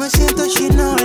me siento chinola.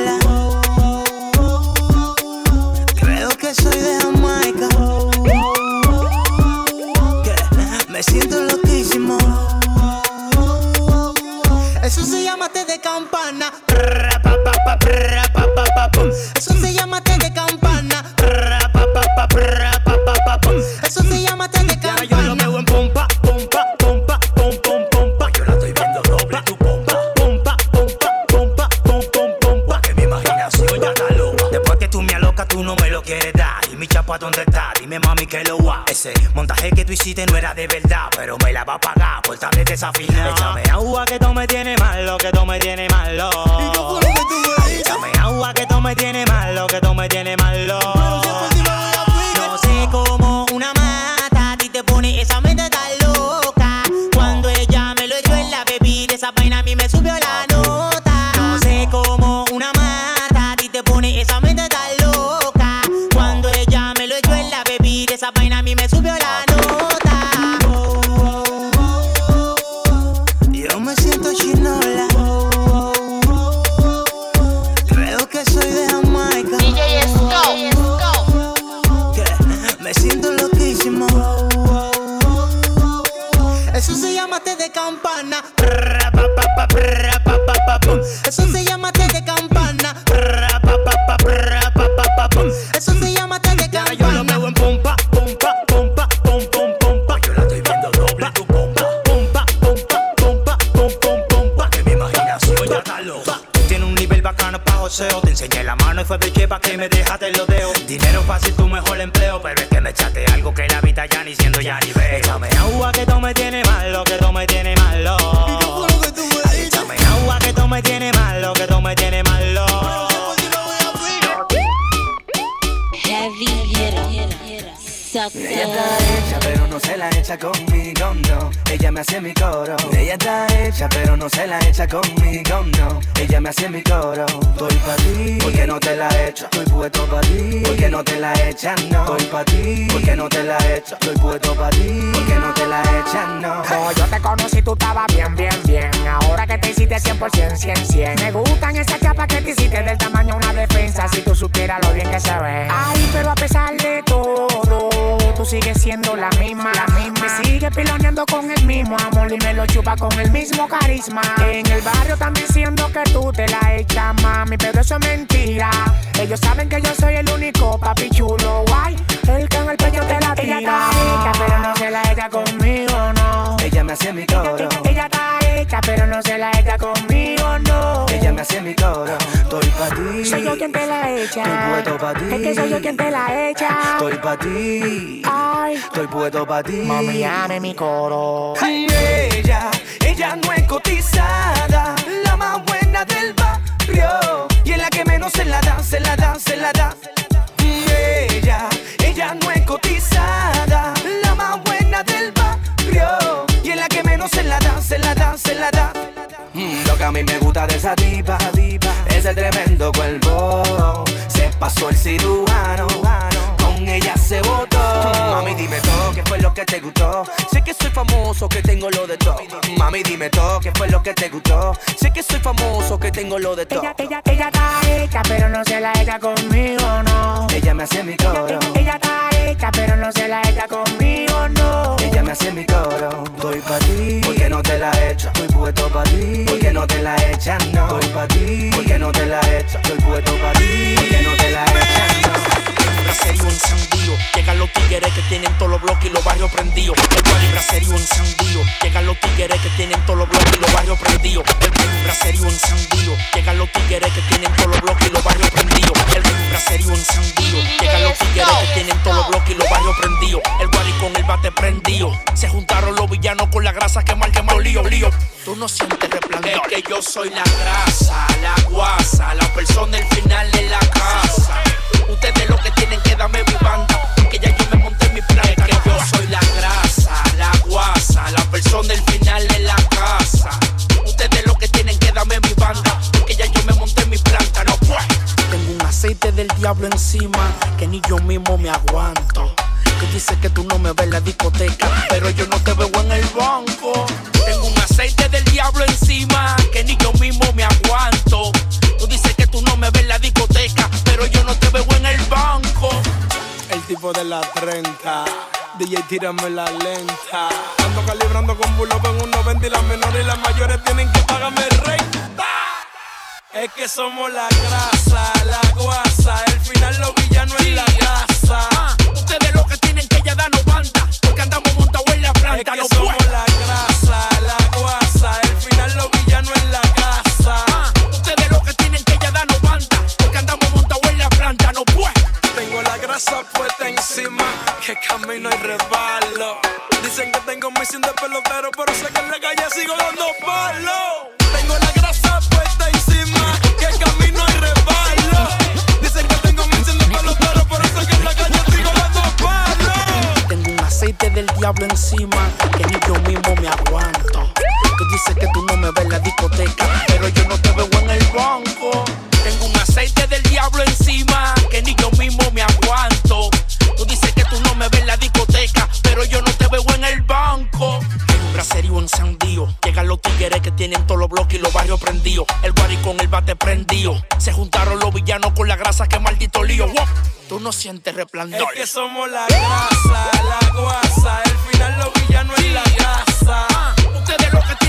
Te enseñé la mano y fue de pa' que me dejaste los dedos. Dinero fácil, tu mejor empleo. La echa conmigo, no. Ella me hace mi coro. Estoy pa' ti, porque no te la echo. Estoy puesto pa' ti, porque no te la echan, no. Estoy pa' ti, porque no te la echo. Estoy puesto pa' ti, porque no te la echan, no. Como yo te conocí, tú estabas bien, bien, bien. Ahora que te hiciste 100%, 100, 100. Me gustan esas chapas que te hiciste del tamaño una defensa. Si tú supieras lo bien que se ve. Ay, pero a pesar de todo, tú sigues siendo la misma. La misma. Me sigue piloneando con el mismo amor y me lo chupa con el mismo carisma. En el barrio están diciendo que tú te la echas, mami, pero eso es mentira. Ellos saben que yo soy el único papi chulo, guay. El que en el pecho te la tira. Ella está hecha, pero no se la echa conmigo, no. Ella me hace mi coro. Ella está pero no se la echa conmigo, no. Ella me hace mi coro. Estoy pa' ti. Soy yo quien te la echa. Estoy puesto pa' ti. Es que soy yo quien te la echa. Estoy pa' ti. Ay, Estoy puesto pa' ti. mami, ame mi coro. Y ella, ella no es cotizada, la más buena del barrio. Y es la que menos se la da, se la da, se la da. Y ella, ella no es cotizada, mí me gusta de esa diva, diva es el tremendo cuerpo. Se pasó el cirujano, con ella se votó. Mami, dime todo, ¿qué fue lo que te gustó? Sé que soy famoso, que tengo lo de todo. Mami, dime todo, ¿qué fue lo que te gustó? Sé que soy famoso, que tengo lo de todo. Ella, ella, ella está hecha, pero no se la echa conmigo, no. Ella me hace mi coro. Ella está hecha, pero no se la echa conmigo, no. Ella me hace mi coro. Estoy pa' ti, no te la echo. Estoy puesto pa' ti, porque no te la echan, no. Estoy pa' ti, porque no te la echo. Estoy puesto pa' ti, porque no te la echan, no. braserío encendido. Llegan los tigres que tienen todos los bloques y los barrios prendidos. El party braserío encendido. Llegan los tigres que tienen todos los bloques y los barrios prendidos. El party braserío encendido. Llegan los tigres que tienen todos los bloques y los barrios prendidos. El party braserío encendido. Llegan los tigres que tienen todos los bloques y los grasa que mal que mal lío, lío. Tú no sientes resplandor. Es que yo soy la grasa, la guasa, la persona el final de la casa. Ustedes lo que tienen que darme mi banda, que ya yo me monté mi plan. Es que yo soy la grasa, la guasa, la persona el final de la casa. Ustedes lo que tienen que darme mi banda, que ya yo me monté mi planta, no pues. Tengo un aceite del diablo encima que ni yo mismo me aguanto. Que dice que tú no me ves en la discoteca, pero yo no te veo en el banco. Tengo un aceite del diablo encima que ni yo mismo me aguanto. Tú dices que tú no me ves en la discoteca, pero yo no te veo en el banco. El tipo de la 30. DJ, tírame la lenta. Ando calibrando con bulo en un 90 y las menores y las mayores tienen que pagarme renta. Es que somos la grasa, la guasa. El final los villanos en la montados en la grasa, la guasa. El final los villanos en la casa. Ah, ustedes lo que tienen que ya darnos banda, porque andamos montados en la planta, no puedo. Tengo la grasa puesta encima, que camino y resbalo. Dicen que tengo misión de pelotero, pero sé que en la calle sigo dando palo. Tengo la grasa puesta encima, que camino y resbalo. Dicen que tengo misión de pelotero, pero sé que en la calle sigo dando palo. Tengo un aceite del diablo encima me ves en la discoteca, pero yo no te veo en el banco. Tengo un aceite del diablo encima que ni yo mismo me aguanto. Tú dices que tú no me ves en la discoteca, pero yo no te veo en el banco. Hay un braserío encendido. Llegan los tigres que tienen todos los bloques y los barrios prendidos. El barrio con el bate prendido. Se juntaron los villanos con la grasa, que maldito lío. Wow. Tú no sientes Es resplandor. que somos la grasa, la guasa. El final los villanos en la casa. Ustedes lo que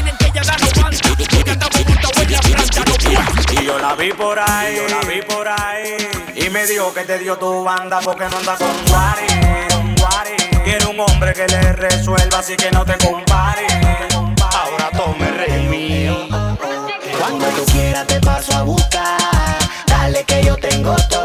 porque andamos montados en la no. Y yo la vi por ahí, yo la vi por ahí. Y me dijo que te dio tu banda porque no anda con Wari. Quiero un hombre que le resuelva, así que no te compare. Ahora tome rey mío. Cuando tú quieras te paso a buscar. Dale que yo tengo todo.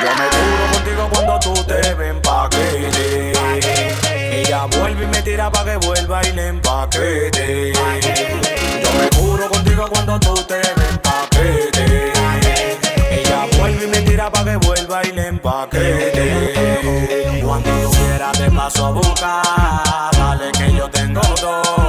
Yo me juro contigo cuando tú te ven paquete. Ella vuelve y me tira pa' que vuelva y le empaquete. Yo me juro contigo cuando tú te ven paquete. Ella vuelve y me tira pa' que vuelva y le empaquete. Cuando tú quieras te paso a buscar. Dale que yo tengo todo.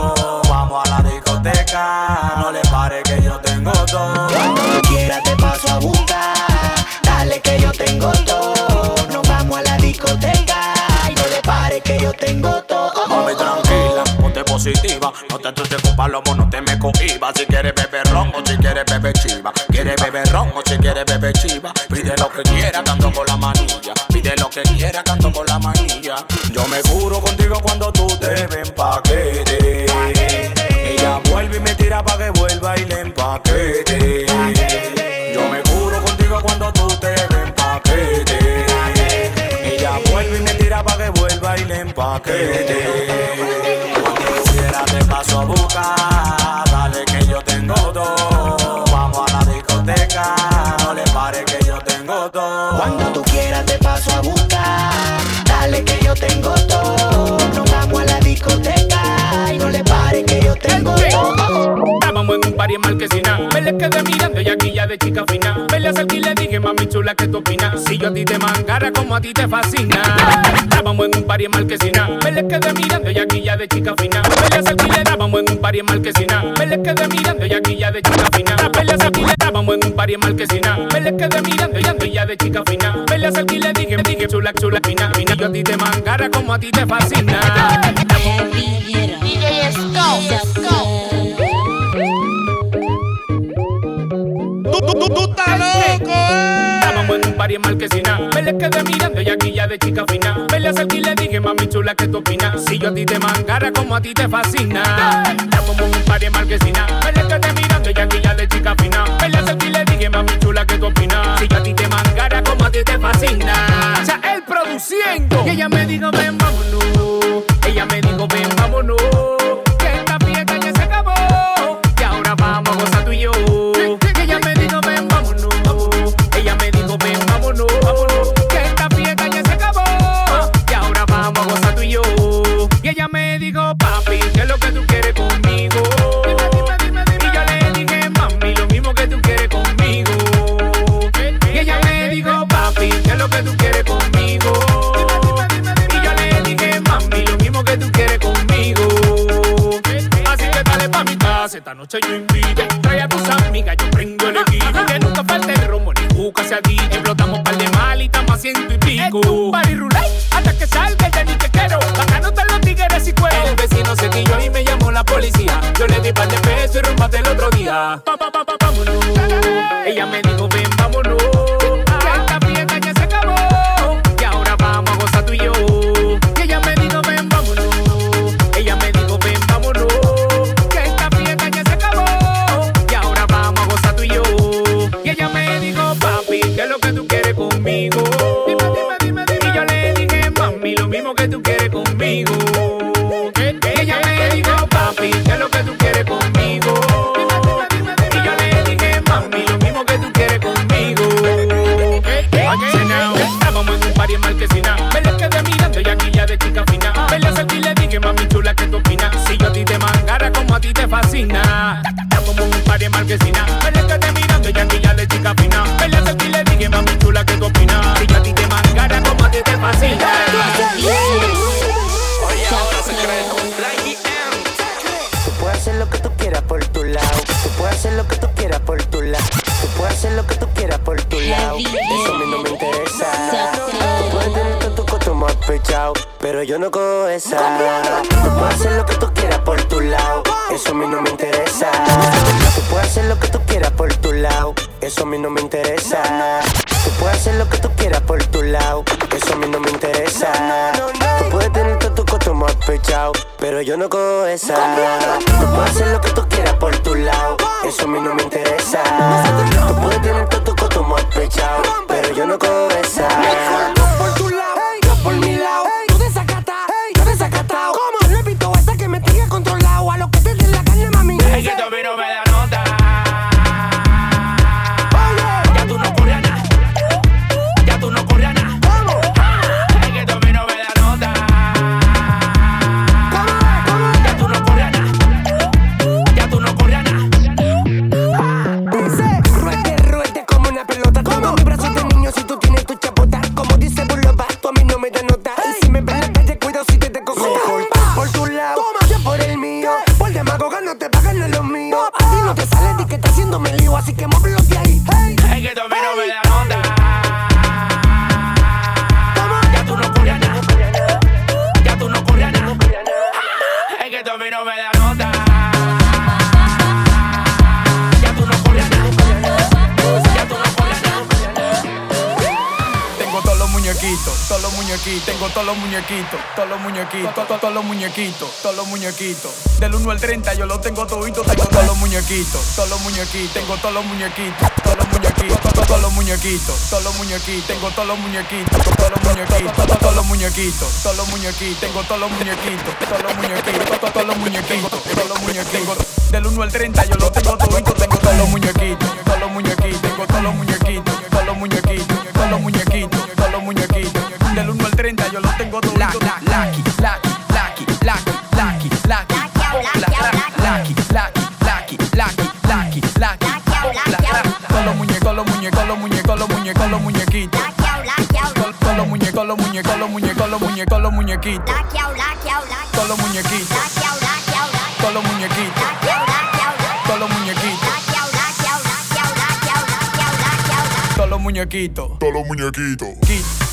Tengo todo. Mami, tranquila, ponte positiva. No te asustes con palomo, no te me cohiba. Si quieres beber ron o si quieres beber chiva. Quieres beber ron o si quieres beber chiva. Pide lo que quiera, canto con la manilla. Pide lo que quiera, canto con la manilla. Yo me juro contigo cuando tú te ven. Empaquete. Cuando tú quieras te paso a buscar. Dale que yo tengo todo. Vamos a la discoteca. No le pare que yo tengo todo. Cuando tú quieras te paso a buscar. Dale que yo tengo todo. Nos vamos a la discoteca y no le pare que yo tengo todo. Estábamos en un party en Marquesina. Quedé mirando y aquí ya de chica fina. Me le acerqué y le dije, mami chula, ¿qué tú opinas? Si yo a ti te mangara como a ti te fascina. Estábamos en un party en Marquesina. Me le quedé mirando y aquí ya de chica fina. Me le acerqué y le dábamos en un party en Marquesina. Me le quedé mirando y aquí ya de chica fina. Le acerqué y le dábamos en un party en Marquesina. Me le quedé mirando y aquí ya de chica fina. Me le acerqué y le dije, me dije, chula, chula, fina, fina. Yo a ti te mangara como a ti te fascina. Party en Marquesina. Me le quedé mirando y aquí ya de chica fina. Me le acerqué y le dije, mami chula, ¿qué tú opinas? Si yo a ti te mangara como a ti te fascina. Estamos en un party en Marquesina. Me le quedé mirando y aquí ya de chica fina. Me le acerqué y le dije, mami chula, ¿qué tú opinas? Si yo a ti te mangara como a ti te fascina. O sea, él produciendo. Y ella me dijo, ven, vámonos. Esta noche yo invito. Trae a tus amigas, yo prendo el equipo. Que nunca falte el romo ni busca se ti. Explotamos par de mal y estamos a ciento y pico. Es un party roulette hasta que salga el ni que quiero. Bacano están los tigres y cuero. El vecino se quilló y me llamó la policía. Yo le di par de pesos y rompate el otro día. Pa, pa, pa, pa, vámonos. Ella me dijo, ven, pero yo no cojo esa. Tú puedes hacer lo que tú quieras por tu lado. Eso a mí no me interesa. Tú puedes tener todo tu coto más pechado, pero yo no cojo esa. Así que móvelo los muñequitos, todos los muñequitos, to- to- todos los muñequitos, todos los muñequitos. Del 1 al 30 yo los tengo toditos, tengo todos los muñequitos, todos los muñequitos, tengo todos los muñequitos, todos los muñequitos, to- to- todos los muñequitos, todos los muñequitos, tengo todos los muñequitos, to- todos los muñequitos, to- to- todos los muñequitos, todos los muñequitos, tengo todos los muñequitos, todos los muñequitos, to- to- todos los muñequitos, todos muñequitos. Del 1 al 30 yo los tengo toditos, tengo todos los muñequitos, todos los muñequitos, tengo todos los muñequitos, todos los muñequitos, todos los muñequitos, todos los muñequitos. Tengo toditos. Lucky, lucky, lucky, lucky, lucky, lucky, lucky. Lucky, lucky, lucky, lucky, lucky, lucky. Todos los muñecos, los muñecos, los muñecos, los muñecos, los muñequitos. Todos los muñecos, los muñecos, los muñecos, los muñecos, los muñequitos. Todos los muñequitos. Todos los muñequitos. Todos los muñequitos. Todos los muñequitos. Todos los muñequitos.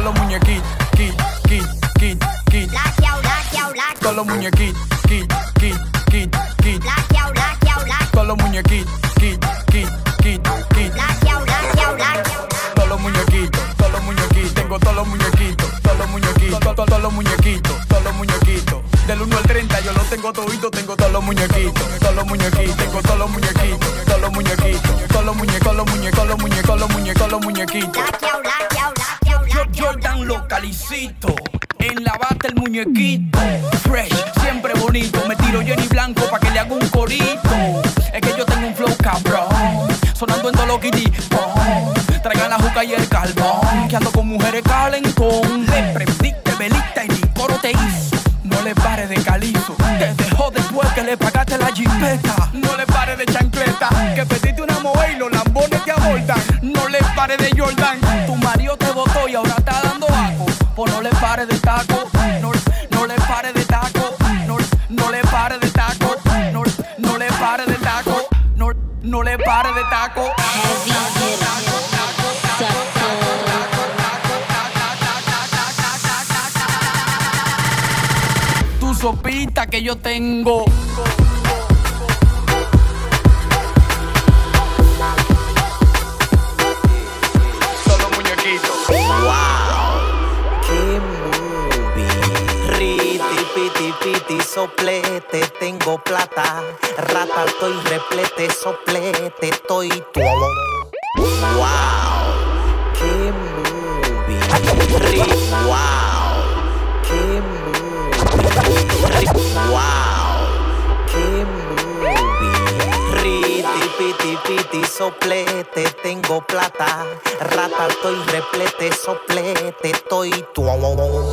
Con los muñequitos, kit, kit, kit, kit. Con los muñequitos, kit, kit, kit, kit. Con los muñequitos, kit, kit, kit, kit. Con los muñequitos, todos los muñequitos. Tengo todos los muñequitos, todos los muñequitos, todos los muñequitos, todos los muñequitos. Del 1 al 30 yo los tengo toditos, tengo todos los muñequitos, todos los muñequitos, tengo todos los muñequitos, todos los muñequitos, todos los muñecos, los muñecos, los muñecos, los muñecos, los muñequitos. Jordan localicito. En la bata el muñequito. Fresh, siempre bonito. Me tiro Jenny Blanco pa' que le haga un corito. Es que yo tengo un flow cabrón. Sonando en lo Traigan la juca y el carbón. Que ando con mujeres calentón. Le prendiste velita y ni coro te hizo. No le pares de calizo. Te dejó después que le pagaste la jipeta. No le pares de chancleta. Que pediste una moe y los lambones te abordan. No le pares de Jordan. Tu marido te votó y ahora no le pares de taco. No, no le pares de taco. No, no le pares de taco. No, no le pares de taco. No, le pares de taco. Tu sopita que yo tengo. Soplete, tengo plata. Rata, estoy replete, soplete, estoy tu. Wow, qué movie. Wow, qué movie. Wow, piti, piti, soplete, tengo plata. Rata, estoy replete, soplete, estoy tu.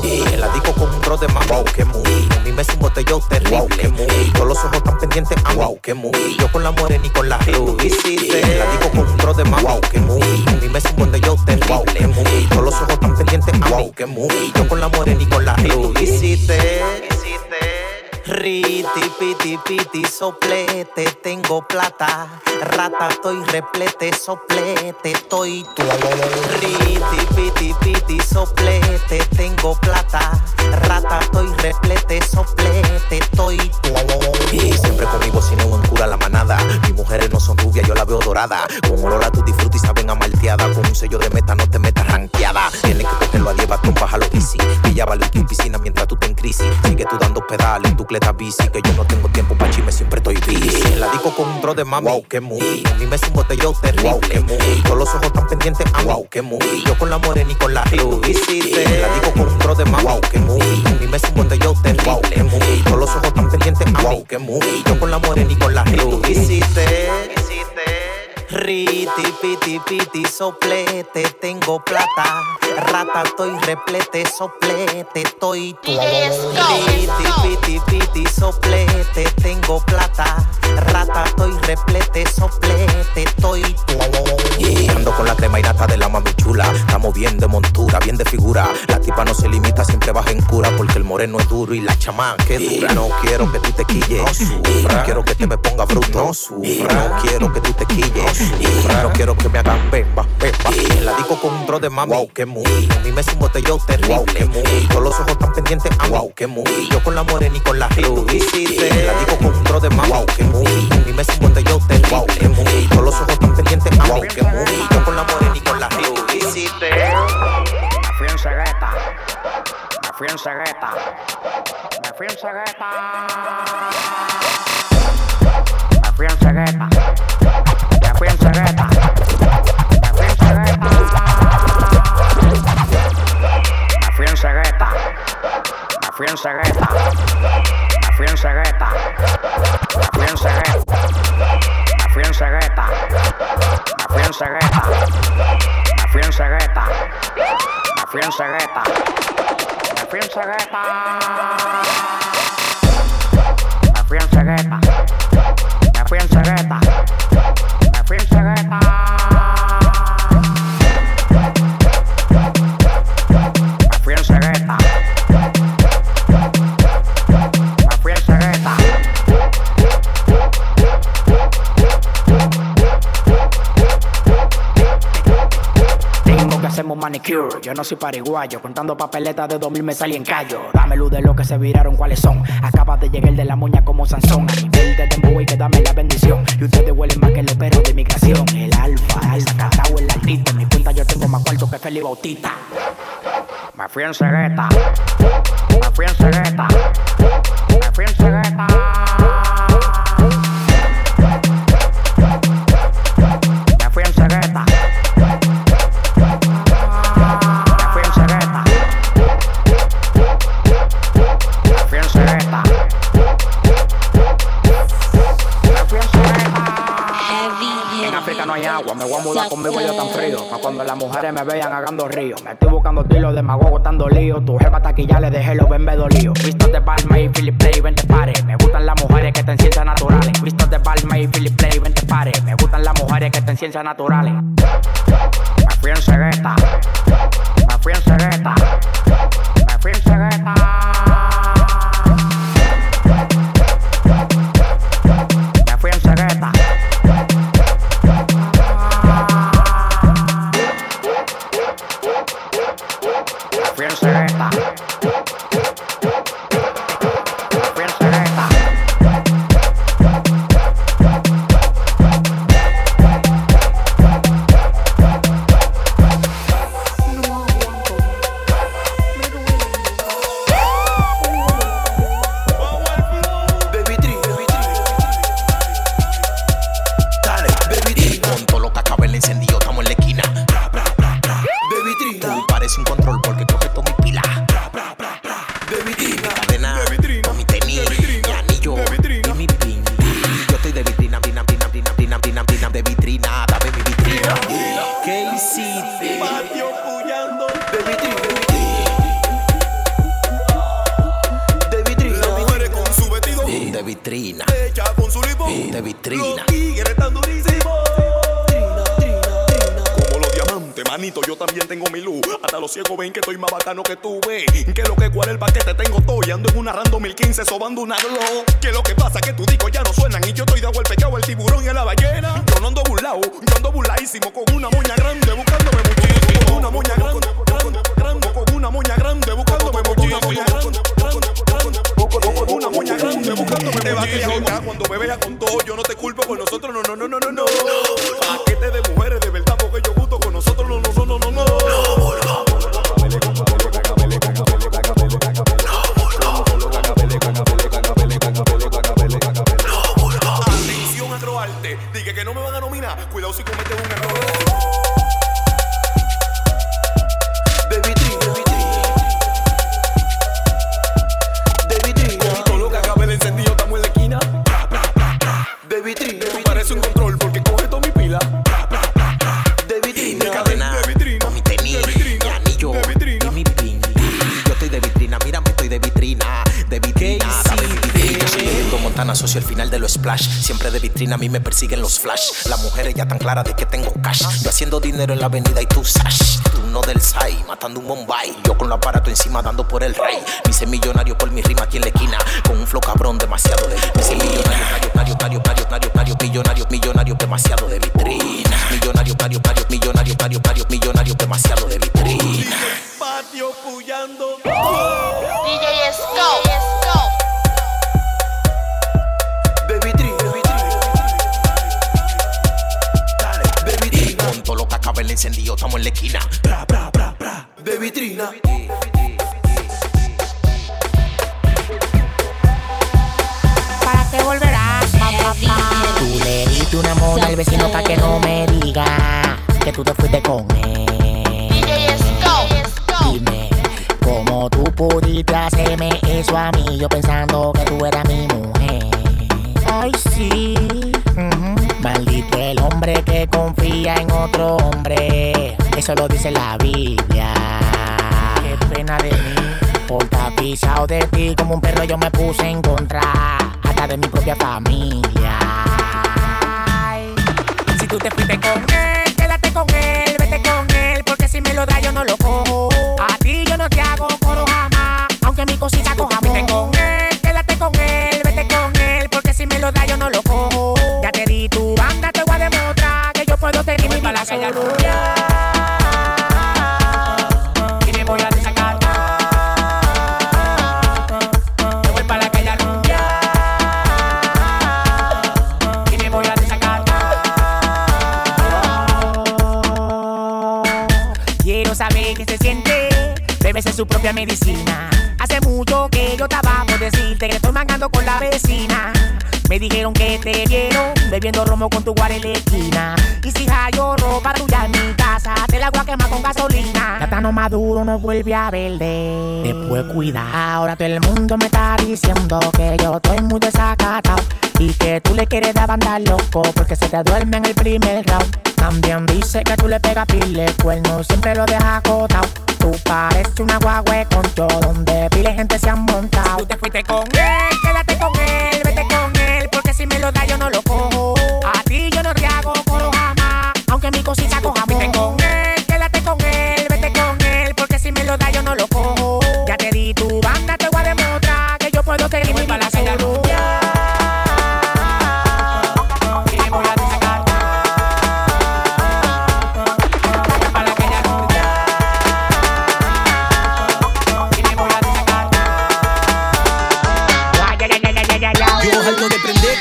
Y en la disco con un bro de mambo, que muy. A mí me un botellón terrible, que muy. Todos los ojos tan pendientes a wow, que muy. Yo con la morena y con la rubí, sí, En la disco con un bro de mambo, que muy. A mí me un botellón terrible, que muy. Todos los ojos tan pendientes a wow, que muy. Yo con la morena y con la rubí, sí, Riti, piti, piti, soplete, tengo plata. Rata, estoy replete, soplete, estoy tu. Riti, piti, piti, soplete, tengo plata. Rata, estoy replete, soplete, estoy tu. Y siempre conmigo si no en cura la manada. Mis mujeres no son rubias, yo la veo dorada. Con olor a tu disfruta y saben a malteada. Con un sello de meta, no te metas ranqueada. Tienes que cogerlo a 10 batón, bájalo easy. Pilla en piscina mientras tú te en crisis. Sigue tú dando pedales en tu cleta bici. Que yo no tengo tiempo pa' chisme, siempre estoy. En la disco con un dro de mami. Wow, que muy. A mí me un botellón terrible. Wow, que muy. Todos los ojos tan pendientes a wow, que muy. Yo con la morena y con la. En la disco con un dro de mami. Wow, que muy. A mí me un botellón terrible. Wow, que muy. Todos los ojos tan pendientes a wow, que muy. Yo con la morena y con la ruby. Riti, piti, piti, soplete, tengo plata. Rata, estoy replete, soplete, estoy tu. Riti, piti, piti, soplete, tengo plata. Rata, estoy replete, soplete, estoy tu. Y ando con la crema y nata de la mami chula. Estamos bien de montura, bien de figura. La tipa no se limita, siempre baja en cura. Porque el moreno es duro y la chamán que dura. No quiero que tú te quilles. No quiero que te me ponga bruto. No, no quiero que tú te quilles. No quiero que me hagan bemba. En la disco con un dro de mami. Wow, que muy. A mí me es un botellón terrible. Wow, que muy. Todos los ojos tan pendientes a wow, que muy. Yo con la morena y con la ruby. En la disco con un dro de mami. Wow, que muy. A mí me es un botellón terrible. Wow, que muy. Todos los ojos tan pendientes a wow, que muy. Yo con la morena y con la ruby. Me fui en cegueta. Me fui en cegueta. Me fui en cegueta. Me fui en cegueta. En cegueta. Me fui en cegueta. Me fui en cegueta. Me fui en cegueta. Me fui en cegueta. Me fui en cegueta. Me fui en cegueta. Me fui en cegueta. Me fui en cegueta. Yo no soy pariguayo. Contando papeletas de 2000 me salí en callo. Dame luz de lo que se viraron, cuáles son. Acabas de llegar de la moña como Sansón. A nivel de tempo y que dame la bendición. Y ustedes huelen más que el opero de migración. El alfa, el catao, el altito. En mi cuenta yo tengo más cuarto que Feli Bautista. Me fui en cegueta. fui en cegueta. Me vean hagando río. Me estoy buscando tiros de mago dando lío. Tu jefa está aquí, ya le dejé los bembes dolidos. Vistos de Balma y Philip Play, vente pare. Me gustan las mujeres que estén ciencias naturales. Vistos de Balma y Philip Play, vente pare. Me gustan las mujeres que estén ciencias naturales. Me fui en cegueta. Me fui en cegueta. Vitrina. Ella con su. De vitrina. Los tigres tan durísimos. Como los diamantes, manito, yo también tengo mi luz. Hasta los ciegos ven que estoy más bacano que tú, ves. Que lo que cuál el paquete tengo todo. Y ando en una random 1015 sobando una glow. Que lo que pasa que tus discos ya no suenan. Y yo estoy de agua el pecado, el tiburón y la ballena. Yo no ando burlao, yo ando burladísimo con una moña grande buscándome muchísimo. Con una moña grande, grande, grande, con una moña grande buscándome muchísimo. Una moña grande buscándome Te va a quedar cuando me vea con todo. Yo no te culpo con nosotros, no, no, no, no, no, no. Paquete de mujeres de verdad porque yo gusto con nosotros, no, no, no, no, no, no. Atención agroarte, dije que no me van a nominar, cuidado si cometes un error. Al final de los splash. Siempre de vitrina, a mí me persiguen los flash. Las mujeres ya tan claras de que tengo cash. Yo haciendo dinero en la avenida y tú sash. Tú no del SAI, matando un Bombay. Yo con el aparato encima dando por el rey. Me hice millonario por mi rima aquí en la esquina. Con un flow cabrón demasiado de Me hice millonario, nario, nario, nario, nario, nario, nario, millonario, millonario, demasiado de vitrina. Millonario, nario, nario, millonario, nario, nario, millonario, demasiado de vitrina. Patio. DJ. Encendido, estamos en la esquina. Bra, bra, bra, bra. Baby Trina. ¿Para qué volverás? Tú le diste un amor al vecino para que no me diga que tú te fuiste con él. Dime, ¿cómo tú pudiste hacerme eso a mí? Yo pensando que tú eras mi mujer. Ay, sí. Ujú. Maldito el hombre que confía en otro hombre. Eso lo dice la Biblia. Qué pena de mí. Por tapizado de ti como un perro yo me puse en contra. Hasta de mi propia familia. Si tú te fuiste con él, quédate con él, vete con él, porque si me lo da yo no lo cojo. A ti yo no te hago coro jamás, aunque mi cosita coja siente. Debe ser su propia medicina. Hace mucho que yo estaba por decirte que estoy mangando con la vecina. Me dijeron que te vieron bebiendo romo con tu guar en la esquina. Plátano maduro no vuelve a verde. Después cuida. Ahora todo el mundo me está diciendo que yo estoy muy desacatado. Y que tú le quieres dar banda loco porque se te duerme en el primer round. También dice que tú le pegas pile cuerno, siempre lo dejas acotado. Tú pareces una guagüe con todo, donde pile gente se han montado. Tú te fuiste con él, quédate con él, vete con él, porque si me lo da yo no lo cojo. A ti yo no te hago coro jamás, aunque mi cosita coja Vete con él, quédate con él, lo da yo no lo cojo. Ya te di tu banda, te voy a demostrar que yo puedo seguir mi solo. Para que ella no Y me voy a destacar. Ay, ay, ay, ay, ay, ay, ay. Yo algo de prender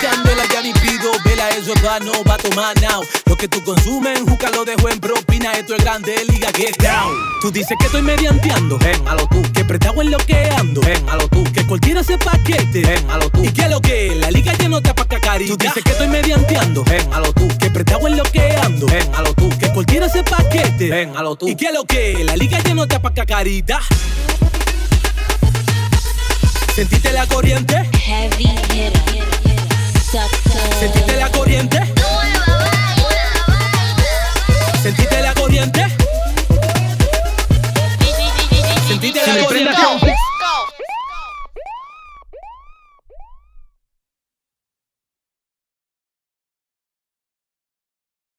vela, eso es pa' no va a tomar now. Lo que tú consumes, juca lo dejo en propina, esto es grande, liga, get down. Tú dices que estoy medianteando, ven a lo tú. Que prestado en lo que ando, ven a lo tú. Que cualquiera se paquete, ven a lo tú. Y que lo que la liga ya no te apaca carita. Tú dices que estoy medianteando, ven a lo tú. Que prestado en lo que ando, ven a lo tú. Que cualquiera se paquete, ven a lo tú. Y que lo que la liga ya no te apaca carita. ¿Sentiste la corriente? Heavy hitter. Sucker. ¿Sentiste la corriente? ¿Sentiste la corriente? ¿Sentiste la corriente?